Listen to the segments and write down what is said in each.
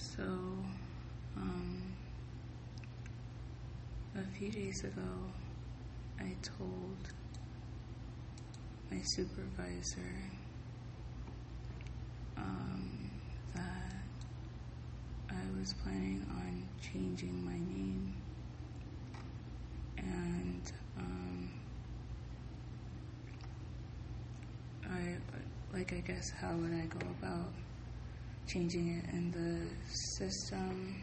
So, um, a few days ago, I told my supervisor um, that I was planning on changing my name. And um, I, like, I guess, how would I go about changing it in the system?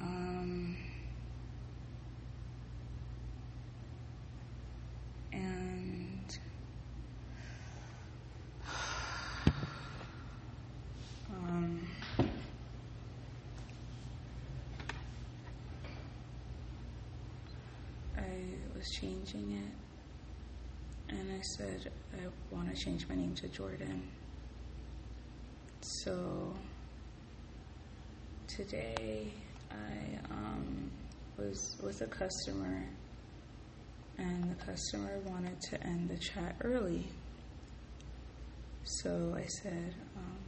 Um, and um, I was changing it, and I said I want to change my name to Jordan. So today I um, was with a customer, and the customer wanted to end the chat early. So I said, um,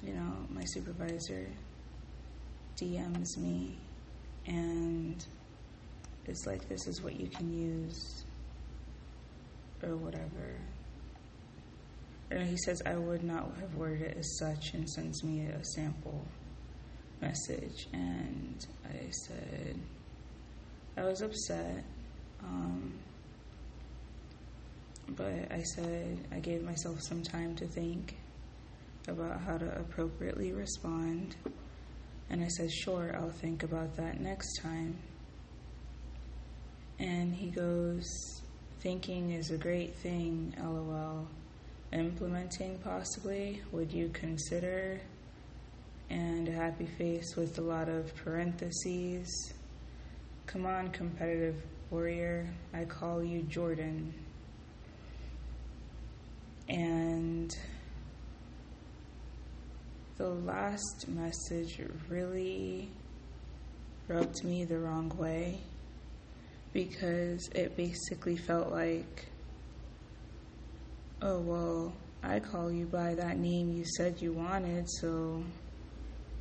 you know, my supervisor DMs me, and it's like, this is what you can use, or whatever. And he says, I would not have worded it as such, and sends me a sample message. And I said, I was upset. Um, but I said, I gave myself some time to think about how to appropriately respond. And I said, sure, I'll think about that next time. And he goes, thinking is a great thing, lol. Implementing possibly, would you consider? And a happy face with a lot of parentheses. Come on, competitive warrior, I call you Jordan. And the last message really rubbed me the wrong way because it basically felt like, oh, well, I call you by that name you said you wanted, so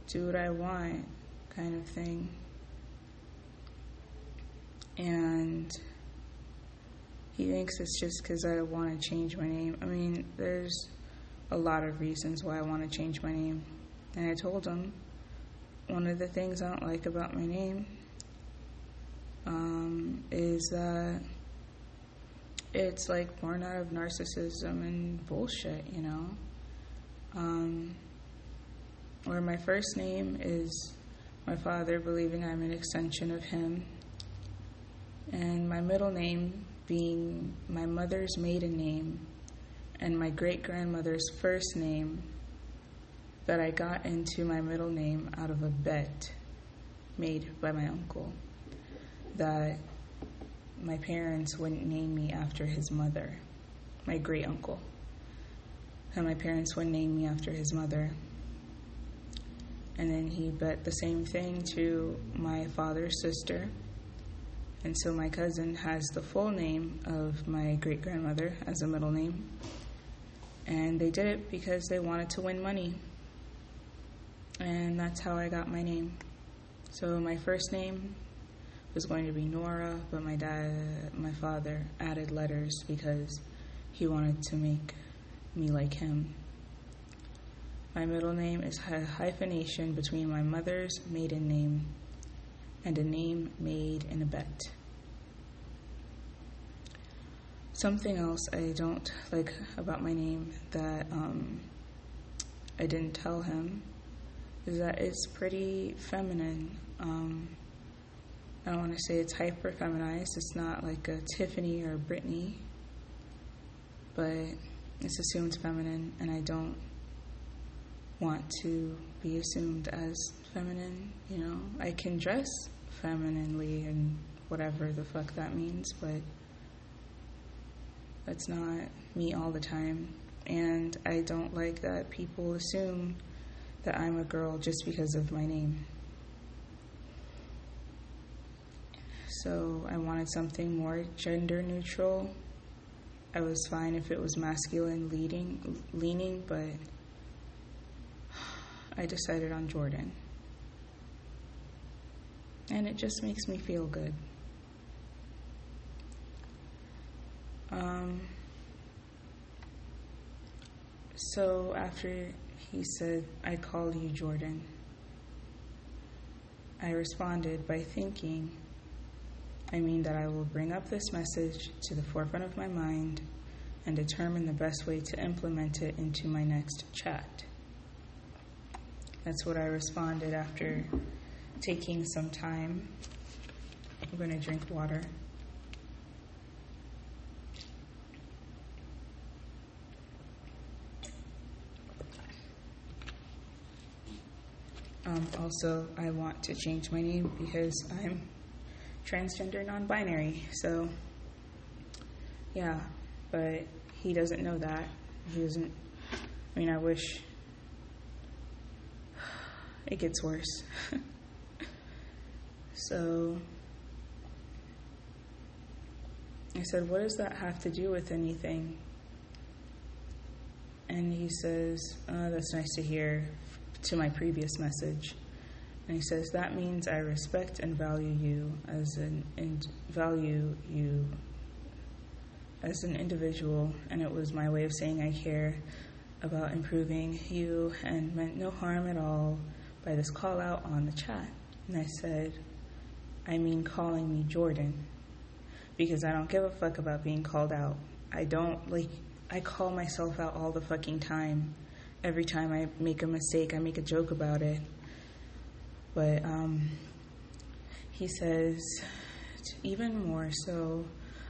do what I want, kind of thing. And he thinks it's just because I want to change my name. I mean, there's a lot of reasons why I want to change my name. And I told him one of the things I don't like about my name um, is that it's like born out of narcissism and bullshit, you know. Um, where my first name is my father believing I'm an extension of him, and my middle name being my mother's maiden name and my great grandmother's first name that I got into my middle name out of a bet made by my uncle that my parents wouldn't name me after his mother, my great uncle. And my parents wouldn't name me after his mother. And then he bet the same thing to my father's sister. And so my cousin has the full name of my great grandmother as a middle name. And they did it because they wanted to win money. And that's how I got my name. So my first name was going to be Nora, but my dad, my father added letters because he wanted to make me like him. My middle name is a hyphenation between my mother's maiden name and a name made in a bet. Something else I don't like about my name that um, I didn't tell him is that it's pretty feminine. Um, I don't want to say it's hyper feminized. It's not like a Tiffany or a Brittany, but it's assumed feminine, and I don't want to be assumed as feminine. You know, I can dress femininely and whatever the fuck that means, but that's not me all the time. And I don't like that people assume that I'm a girl just because of my name. So I wanted something more gender neutral. I was fine if it was masculine leading, leaning, but I decided on Jordan. And it just makes me feel good. Um, so after he said, I call you Jordan, I responded by thinking, I mean that I will bring up this message to the forefront of my mind and determine the best way to implement it into my next chat. That's what I responded after taking some time. I'm going to drink water. Um, also, I want to change my name because I'm transgender non binary. So, yeah, but he doesn't know that. He doesn't. I mean, I wish it gets worse. so, I said, What does that have to do with anything? And he says, oh, That's nice to hear to my previous message. And he says, That means I respect and value you as an value you as an individual, and it was my way of saying I care about improving you and meant no harm at all by this call out on the chat. And I said, I mean calling me Jordan. Because I don't give a fuck about being called out. I don't like I call myself out all the fucking time every time I make a mistake, I make a joke about it. But um, he says, even more so,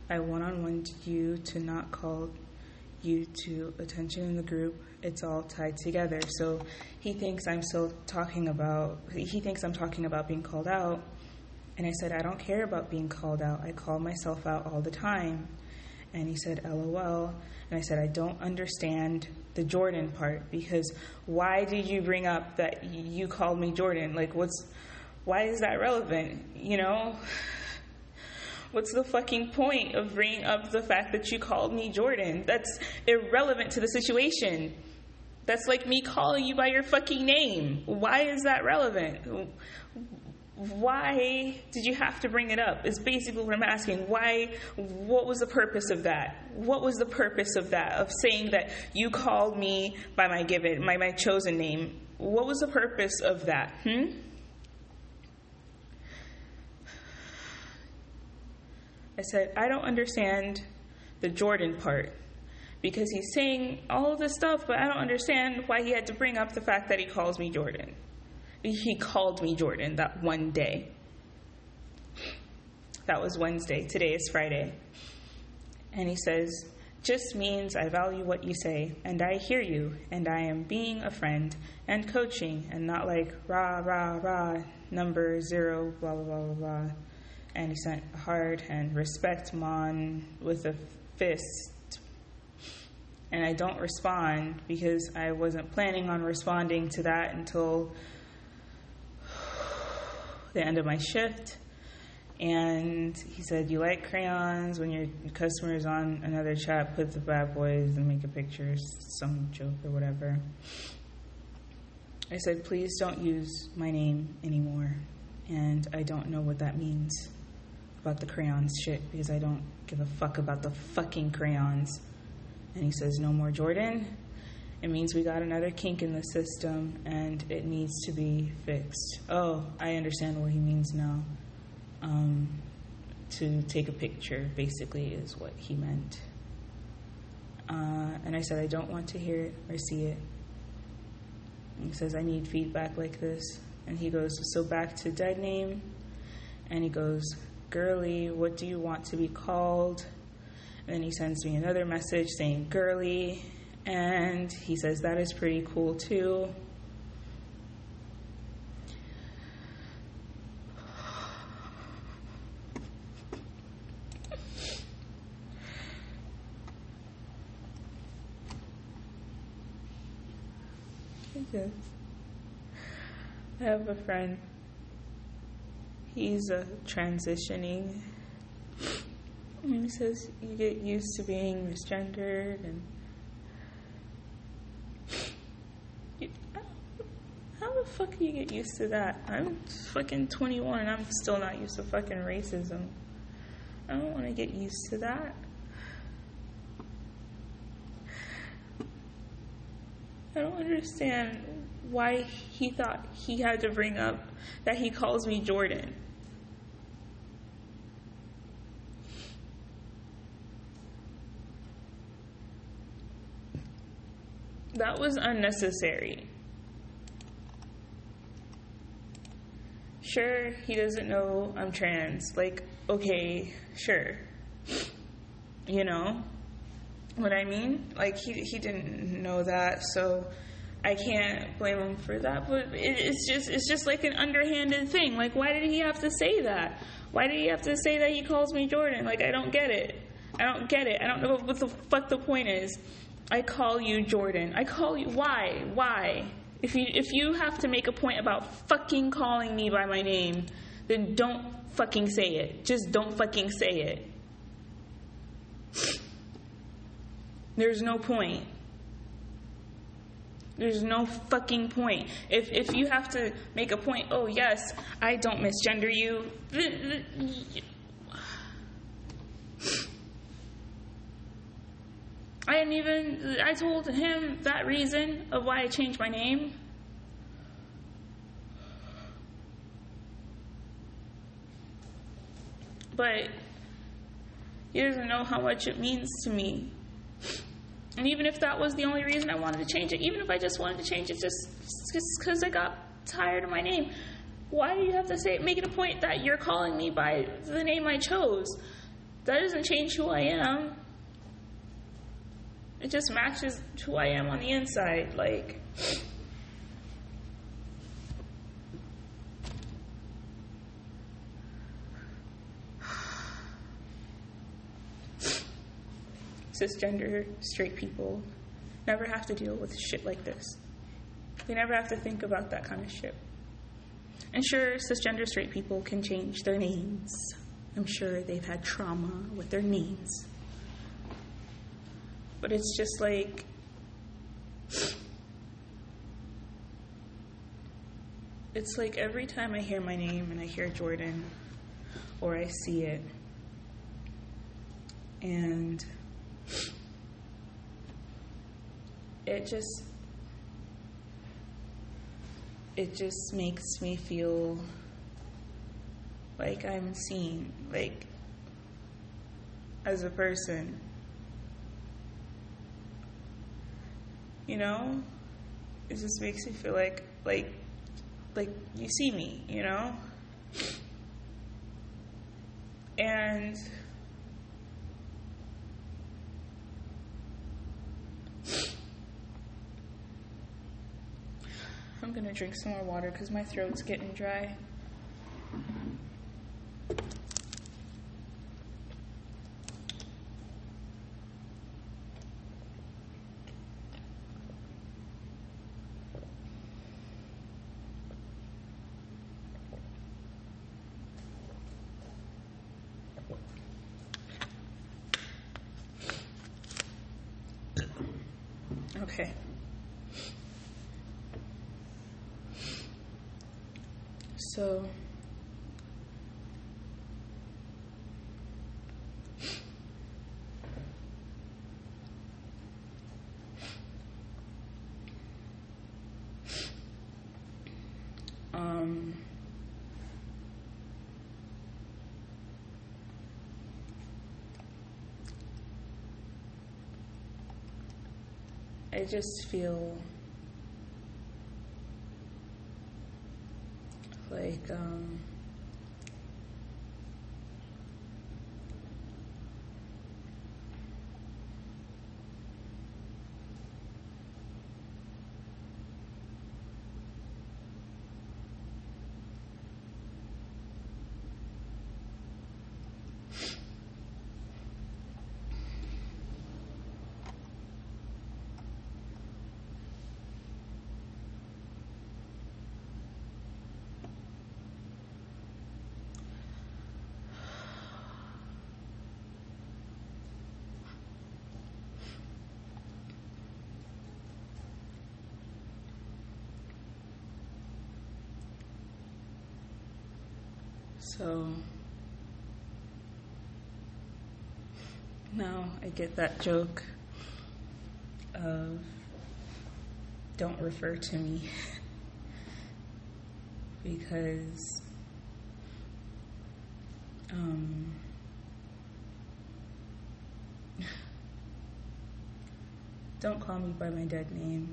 I one on one you to not call you to attention in the group. It's all tied together. So he thinks I'm still talking about, he thinks I'm talking about being called out. And I said, I don't care about being called out. I call myself out all the time. And he said, LOL. And I said, I don't understand the Jordan part because why did you bring up that you called me Jordan? Like, what's, why is that relevant? You know? What's the fucking point of bringing up the fact that you called me Jordan? That's irrelevant to the situation. That's like me calling you by your fucking name. Why is that relevant? Why did you have to bring it up? Is basically what I'm asking. Why? What was the purpose of that? What was the purpose of that? Of saying that you called me by my given, my my chosen name. What was the purpose of that? Hmm. I said I don't understand the Jordan part because he's saying all of this stuff, but I don't understand why he had to bring up the fact that he calls me Jordan he called me Jordan that one day. That was Wednesday. Today is Friday. And he says, just means I value what you say, and I hear you, and I am being a friend and coaching, and not like rah, rah, rah, number zero, blah, blah, blah, blah. And he sent a heart and respect mon with a fist. And I don't respond because I wasn't planning on responding to that until the end of my shift. And he said, You like crayons when your customer is on another chat, put the bad boys and make a picture, some joke or whatever. I said, Please don't use my name anymore. And I don't know what that means about the crayons shit because I don't give a fuck about the fucking crayons. And he says, No more Jordan. It means we got another kink in the system and it needs to be fixed. Oh, I understand what he means now. Um, to take a picture, basically, is what he meant. Uh, and I said, I don't want to hear it or see it. And he says, I need feedback like this. And he goes, So back to dead name. And he goes, Girly, what do you want to be called? And then he sends me another message saying, Girly. And he says that is pretty cool too. I have a friend. He's uh, transitioning. And he says you get used to being misgendered and the fuck do you get used to that? I'm fucking 21 and I'm still not used to fucking racism. I don't want to get used to that. I don't understand why he thought he had to bring up that he calls me Jordan. That was unnecessary. Sure, he doesn't know I'm trans. Like, okay, sure. You know what I mean? Like, he, he didn't know that, so I can't blame him for that. But it, it's just it's just like an underhanded thing. Like, why did he have to say that? Why did he have to say that he calls me Jordan? Like, I don't get it. I don't get it. I don't know what the fuck the point is. I call you Jordan. I call you. Why? Why? If you if you have to make a point about fucking calling me by my name, then don't fucking say it. Just don't fucking say it. There's no point. There's no fucking point. If if you have to make a point, oh yes, I don't misgender you. I didn't even. I told him that reason of why I changed my name. But he doesn't know how much it means to me. And even if that was the only reason I wanted to change it, even if I just wanted to change it just because I got tired of my name, why do you have to say make it a point that you're calling me by the name I chose? That doesn't change who I am. It just matches who I am on the inside. Like, cisgender straight people never have to deal with shit like this. They never have to think about that kind of shit. And sure, cisgender straight people can change their names. I'm sure they've had trauma with their names. But it's just like. It's like every time I hear my name and I hear Jordan or I see it, and it just it just makes me feel like I'm seen, like as a person. You know? It just makes me feel like like like you see me, you know? And I'm gonna drink some more water because my throat's getting dry. Okay. So um I just feel like um So now I get that joke of don't refer to me because um, don't call me by my dead name.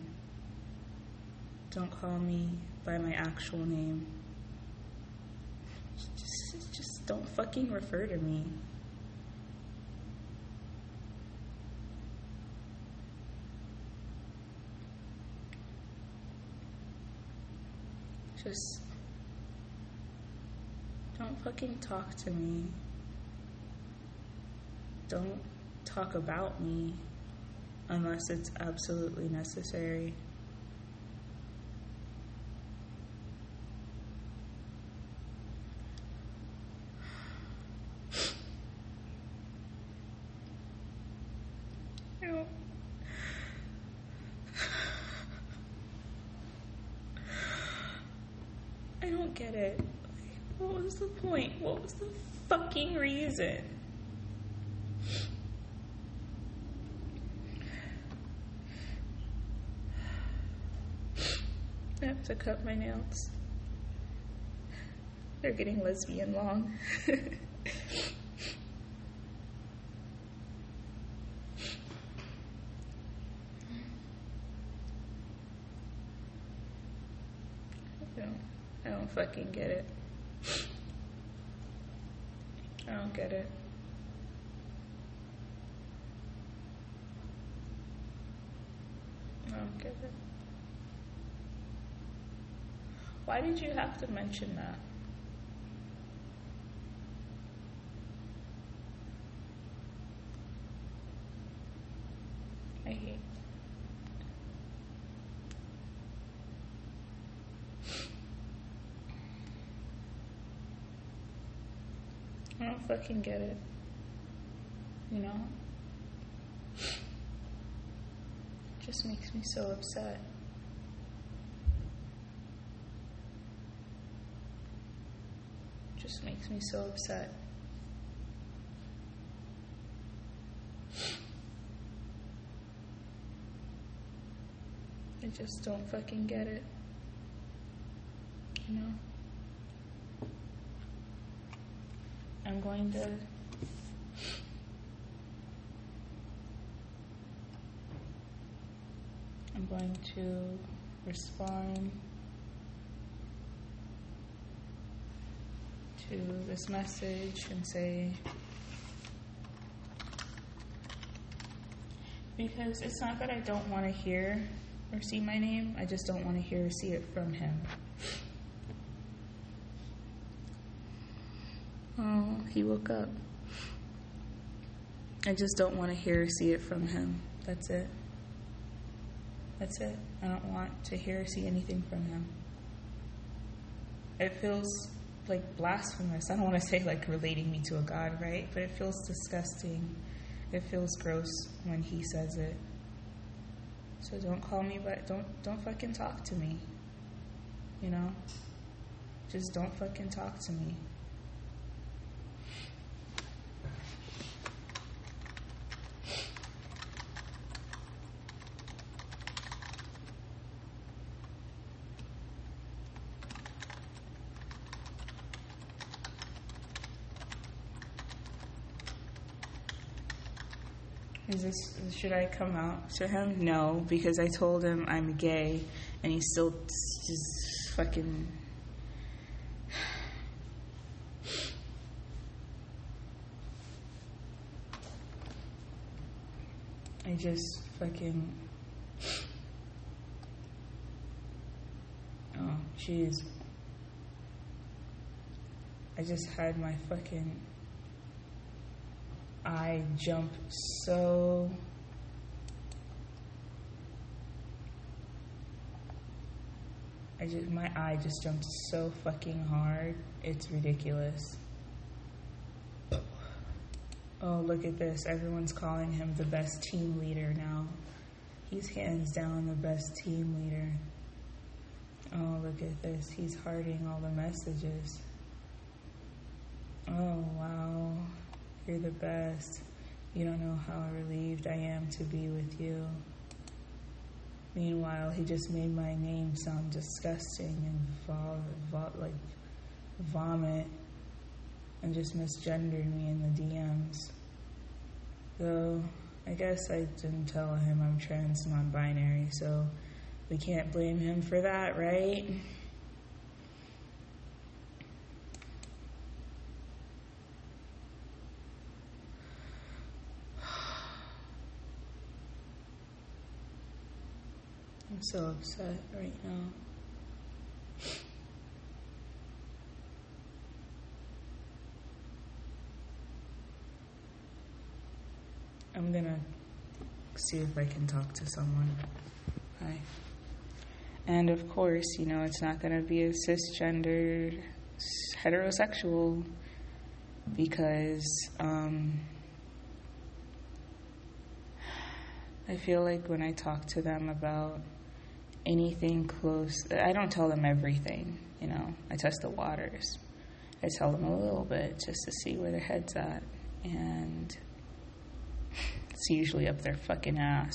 Don't call me by my actual name. Just, don't fucking refer to me. Just don't fucking talk to me. Don't talk about me unless it's absolutely necessary. I don't- I don't get it. Like, what was the point? What was the fucking I have to cut my nails. They're getting lesbian long. I don't, I don't fucking get it. I don't get it. I don't get it. Why did you have to mention that? I hate. I don't fucking get it. You know? It just makes me so upset. Just makes me so upset. I just don't fucking get it. You know? I'm going to respond to this message and say because it's not that I don't want to hear or see my name, I just don't want to hear or see it from him. Oh, he woke up. I just don't want to hear or see it from him. That's it. That's it. I don't want to hear or see anything from him. It feels like blasphemous. I don't want to say like relating me to a god, right? But it feels disgusting. It feels gross when he says it. So don't call me, but don't don't fucking talk to me. You know? Just don't fucking talk to me. Is this should I come out to him? No, because I told him I'm gay, and he still just fucking. I just fucking. Oh, jeez. I just had my fucking I jump so I just my eye just jumped so fucking hard. It's ridiculous. Oh, look at this. Everyone's calling him the best team leader now. He's hands down the best team leader. Oh, look at this. He's hearting all the messages. Oh, wow. You're the best. You don't know how relieved I am to be with you. Meanwhile, he just made my name sound disgusting and like vomit and just misgendered me in the DMs. Though, I guess I didn't tell him I'm trans non binary, so we can't blame him for that, right? So upset right now. I'm gonna see if I can talk to someone. Hi. And of course, you know, it's not gonna be a cisgender, heterosexual because um, I feel like when I talk to them about anything close, I don't tell them everything, you know, I test the waters. I tell them a little bit just to see where their head's at. And it's usually up their fucking ass.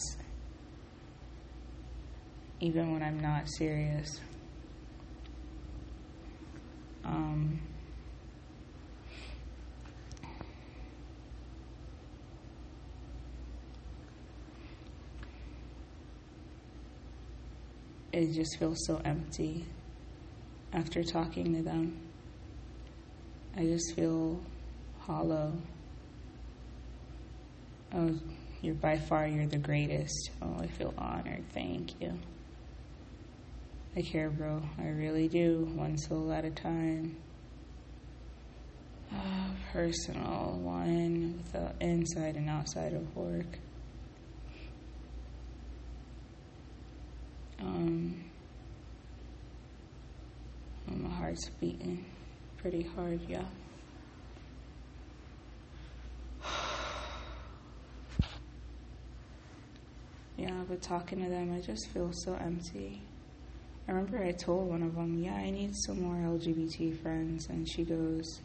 Even when I'm not serious. Um, it just feels so empty after talking to them. I just feel hollow. Oh, you're by far you're the greatest. Oh, I feel honored. Thank you. I care, bro. I really do. One soul at a time. Uh, personal one with the inside and outside of work. Um, my heart's beating pretty hard, yeah. Yeah, but talking to them, I just feel so empty. I remember I told one of them, Yeah, I need some more LGBT friends. And she goes,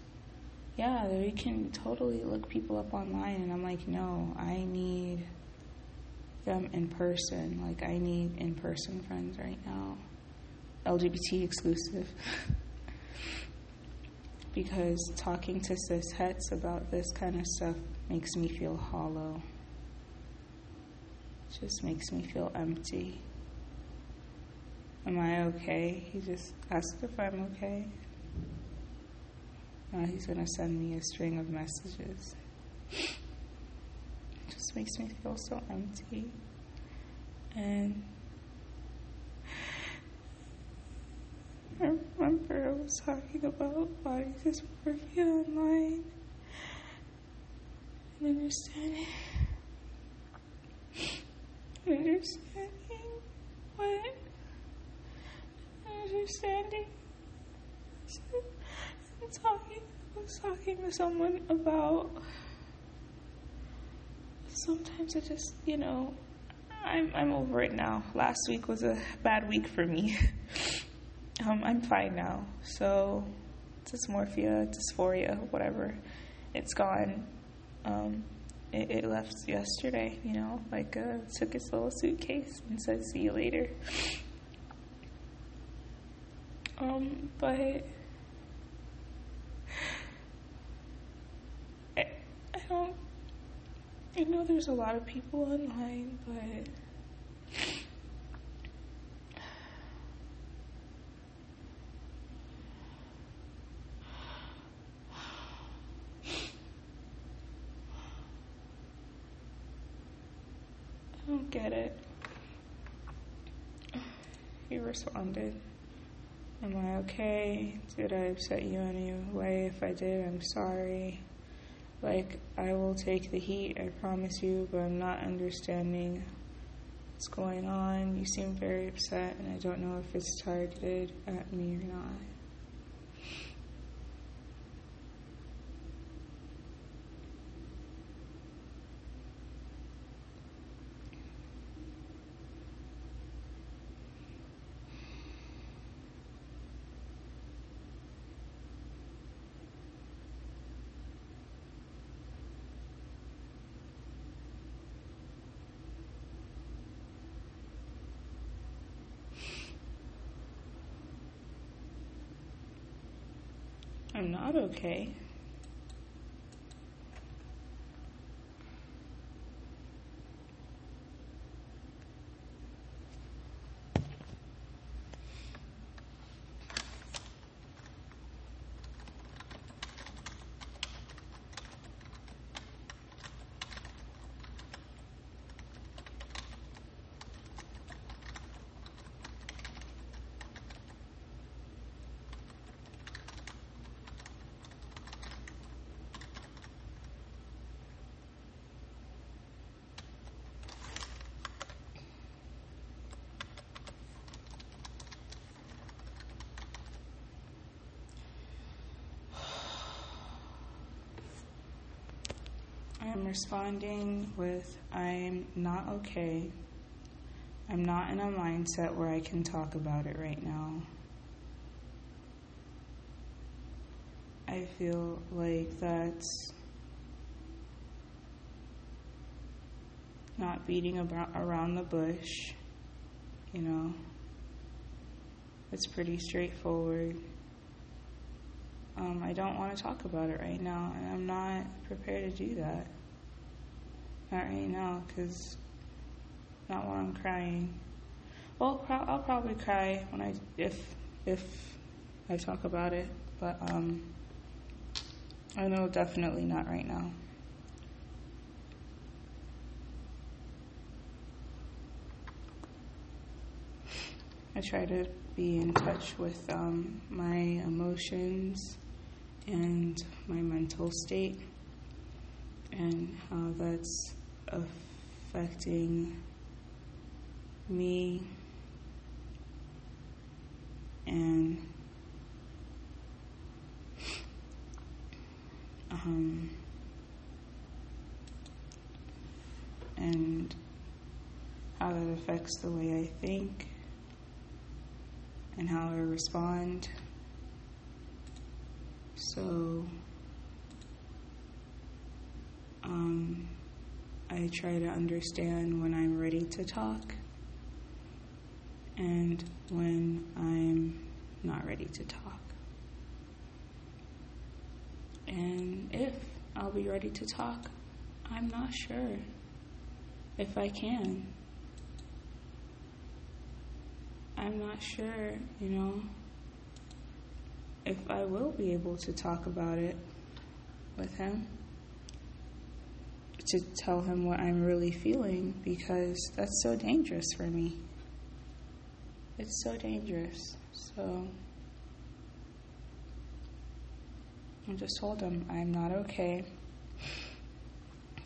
Yeah, we can totally look people up online. And I'm like, No, I need them in person. Like, I need in person friends right now. LGBT exclusive. because talking to cis hets about this kind of stuff makes me feel hollow. Just makes me feel empty. Am I okay? He just asked if I'm okay. Now he's gonna send me a string of messages. Makes me feel so empty. And I remember I was talking about body dysmorphia online and understanding understanding what understanding I'm talking I was talking to someone about sometimes I just you know I'm I'm over it now. Last week was a bad week for me. um, I'm fine now. So dysmorphia, dysphoria, whatever, it's gone. Um, it, it, left yesterday, you know, like uh, took its little suitcase and said, "See you later." Um, but I, I don't. I know there's a lot of people online, but I don't get it. He responded, Am I okay? Did I upset you in any way? If I did, I'm sorry. Like, I will take the heat, I promise you, but I'm not understanding what's going on. You seem very upset, and I don't know if it's targeted at me or not. I'm not okay. I'm responding with I'm not okay. I'm not in a mindset where I can talk about it right now. I feel like that's not beating about around the bush, you know. It's pretty straightforward. Um, I don't want to talk about it right now, and I'm not prepared to do that. Not right now, because not while I'm crying. Well, pro- I'll probably cry when I if if I talk about it, but um, I know definitely not right now. I try to be in touch with um, my emotions and my mental state and how that's affecting me and um, and how that affects the way I think and how I respond. So um, I try to understand when I'm ready to talk and when I'm not ready to talk. And if I'll be ready to talk, I'm not sure if I can. I'm not sure, you know, if I will be able to talk about it with him, to tell him what I'm really feeling, because that's so dangerous for me. It's so dangerous. So I just told him I'm not okay.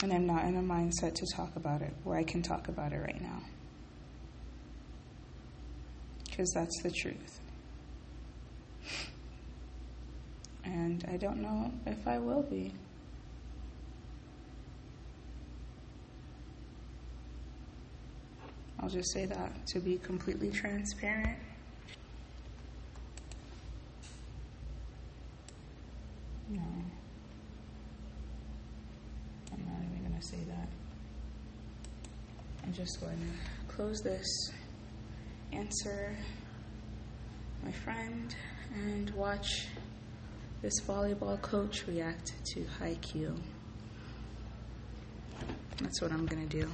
And I'm not in a mindset to talk about it, where I can talk about it right now because that's the truth. And I don't know if I will be. I'll just say that to be completely transparent. No. I'm not even going to say that. I'm just going to close this answer my friend and watch this volleyball coach react to Haikyuu. That's what I'm going to do.